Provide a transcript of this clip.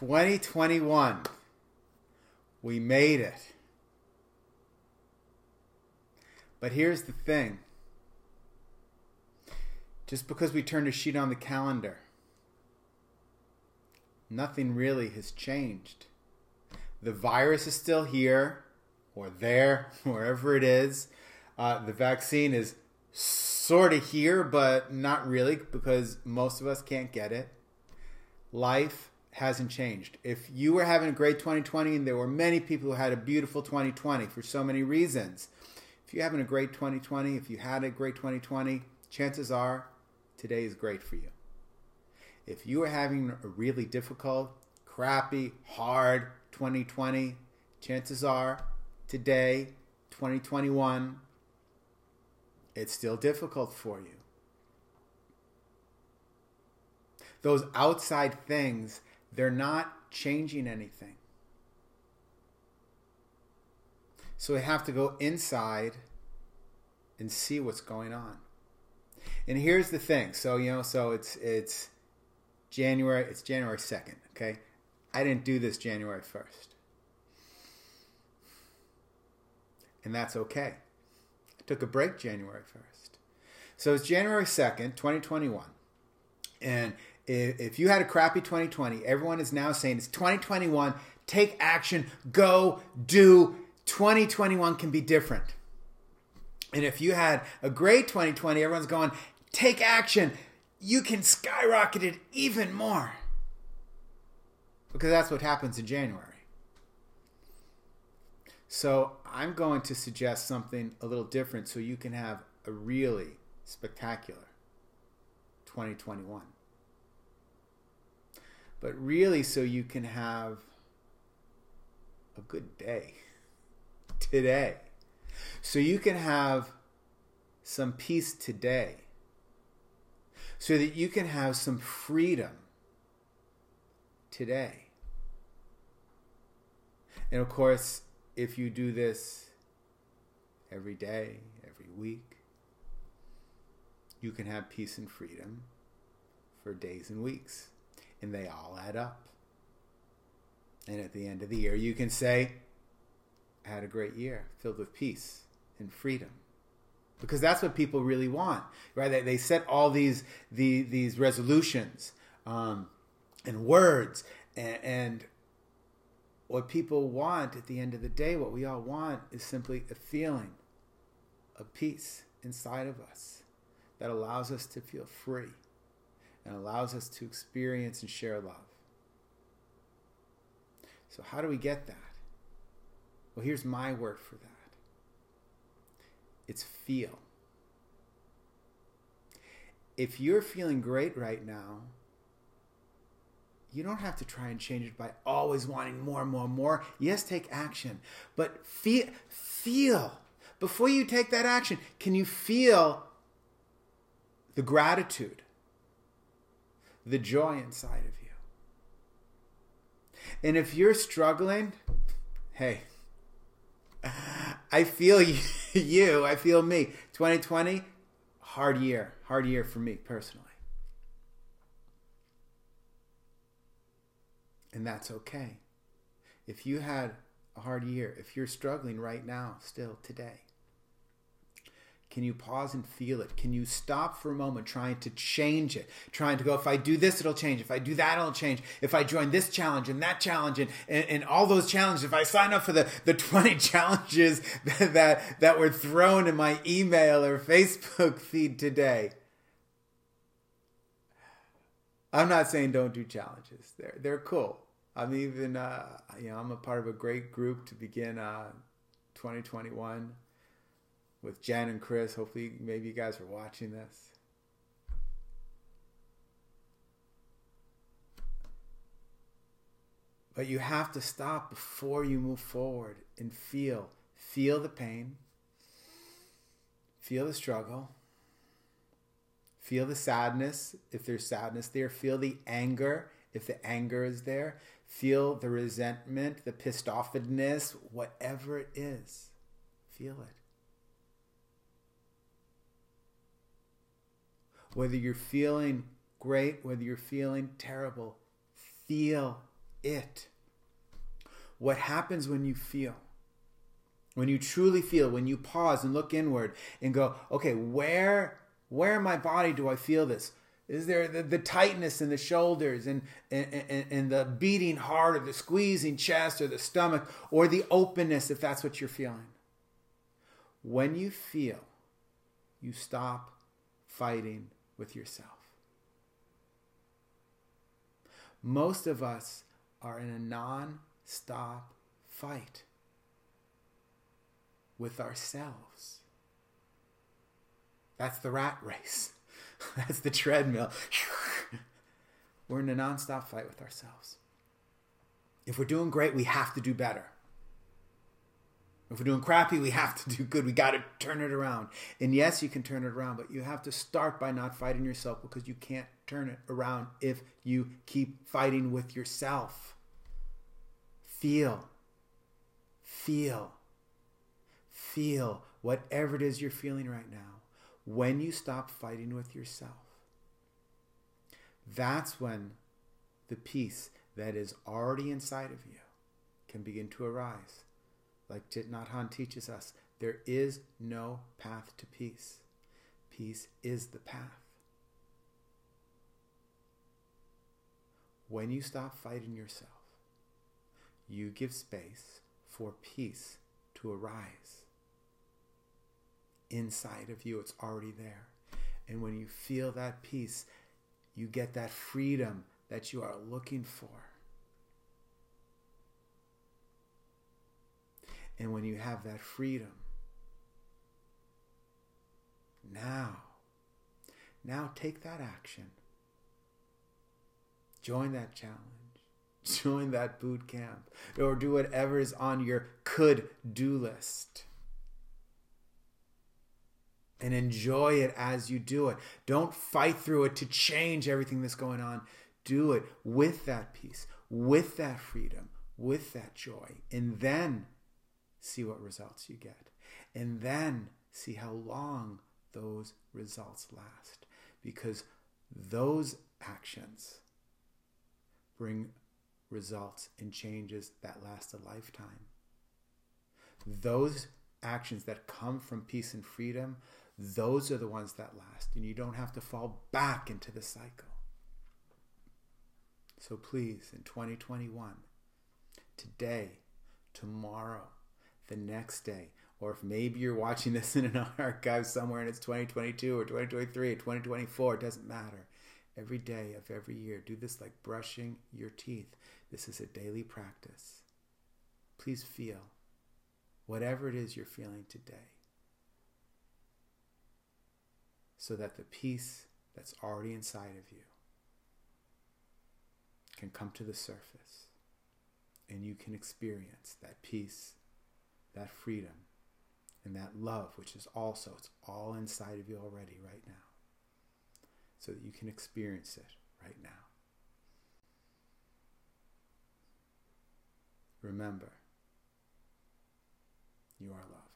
2021. We made it. But here's the thing just because we turned a sheet on the calendar, nothing really has changed. The virus is still here or there, wherever it is. Uh, the vaccine is sort of here, but not really because most of us can't get it. Life hasn't changed. If you were having a great 2020, and there were many people who had a beautiful 2020 for so many reasons, if you're having a great 2020, if you had a great 2020, chances are today is great for you. If you are having a really difficult, crappy, hard 2020, chances are today, 2021, it's still difficult for you. Those outside things, they're not changing anything. So we have to go inside and see what's going on. And here's the thing. So, you know, so it's it's January, it's January 2nd, okay? I didn't do this January 1st. And that's okay. I took a break January 1st. So it's January 2nd, 2021. And if you had a crappy 2020, everyone is now saying it's 2021, take action, go, do. 2021 can be different. And if you had a great 2020, everyone's going, take action. You can skyrocket it even more. Because that's what happens in January. So I'm going to suggest something a little different so you can have a really spectacular 2021. But really, so you can have a good day today. So you can have some peace today. So that you can have some freedom today. And of course, if you do this every day, every week, you can have peace and freedom for days and weeks. And they all add up. And at the end of the year, you can say, I had a great year filled with peace and freedom because that's what people really want, right? They, they set all these the, these resolutions um, and words, and, and what people want at the end of the day, what we all want, is simply a feeling of peace inside of us that allows us to feel free and allows us to experience and share love. So, how do we get that? Well, here's my word for that it's feel. If you're feeling great right now, you don't have to try and change it by always wanting more and more and more. Yes, take action, but feel feel before you take that action. Can you feel the gratitude, the joy inside of you? And if you're struggling, hey, I feel you. I feel me. 2020, hard year. Hard year for me personally. And that's okay. If you had a hard year, if you're struggling right now, still today, can you pause and feel it? Can you stop for a moment trying to change it? Trying to go, if I do this, it'll change. If I do that, it'll change. If I join this challenge and that challenge and, and, and all those challenges, if I sign up for the, the 20 challenges that, that, that were thrown in my email or Facebook feed today. I'm not saying don't do challenges. They're, they're cool. I'm even, uh, you know, I'm a part of a great group to begin uh, 2021 with Jen and Chris. Hopefully, maybe you guys are watching this. But you have to stop before you move forward and feel. Feel the pain. Feel the struggle. Feel the sadness if there's sadness there. Feel the anger if the anger is there. Feel the resentment, the pissed offedness, whatever it is. Feel it. Whether you're feeling great, whether you're feeling terrible, feel it. What happens when you feel? When you truly feel, when you pause and look inward and go, okay, where where in my body do I feel this? Is there the, the tightness in the shoulders and, and, and, and the beating heart or the squeezing chest or the stomach or the openness if that's what you're feeling? When you feel, you stop fighting with yourself. Most of us are in a non stop fight with ourselves. That's the rat race. That's the treadmill. We're in a non stop fight with ourselves. If we're doing great, we have to do better. If we're doing crappy, we have to do good. We got to turn it around. And yes, you can turn it around, but you have to start by not fighting yourself because you can't turn it around if you keep fighting with yourself. Feel, feel, feel whatever it is you're feeling right now when you stop fighting with yourself, that's when the peace that is already inside of you can begin to arise. Like Thich Hanh teaches us, there is no path to peace. Peace is the path. When you stop fighting yourself, you give space for peace to arise inside of you. It's already there. And when you feel that peace, you get that freedom that you are looking for. And when you have that freedom, now, now take that action. Join that challenge. Join that boot camp. Or do whatever is on your could do list and enjoy it as you do it. Don't fight through it to change everything that's going on. Do it with that peace, with that freedom, with that joy, and then see what results you get. And then see how long those results last. Because those actions bring results and changes that last a lifetime. Those actions that come from peace and freedom those are the ones that last, and you don't have to fall back into the cycle. So please, in 2021, today, tomorrow, the next day, or if maybe you're watching this in an archive somewhere and it's 2022 or 2023 or 2024, it doesn't matter. Every day of every year, do this like brushing your teeth. This is a daily practice. Please feel whatever it is you're feeling today so that the peace that's already inside of you can come to the surface and you can experience that peace, that freedom, and that love, which is also, it's all inside of you already right now, so that you can experience it right now. Remember, you are loved.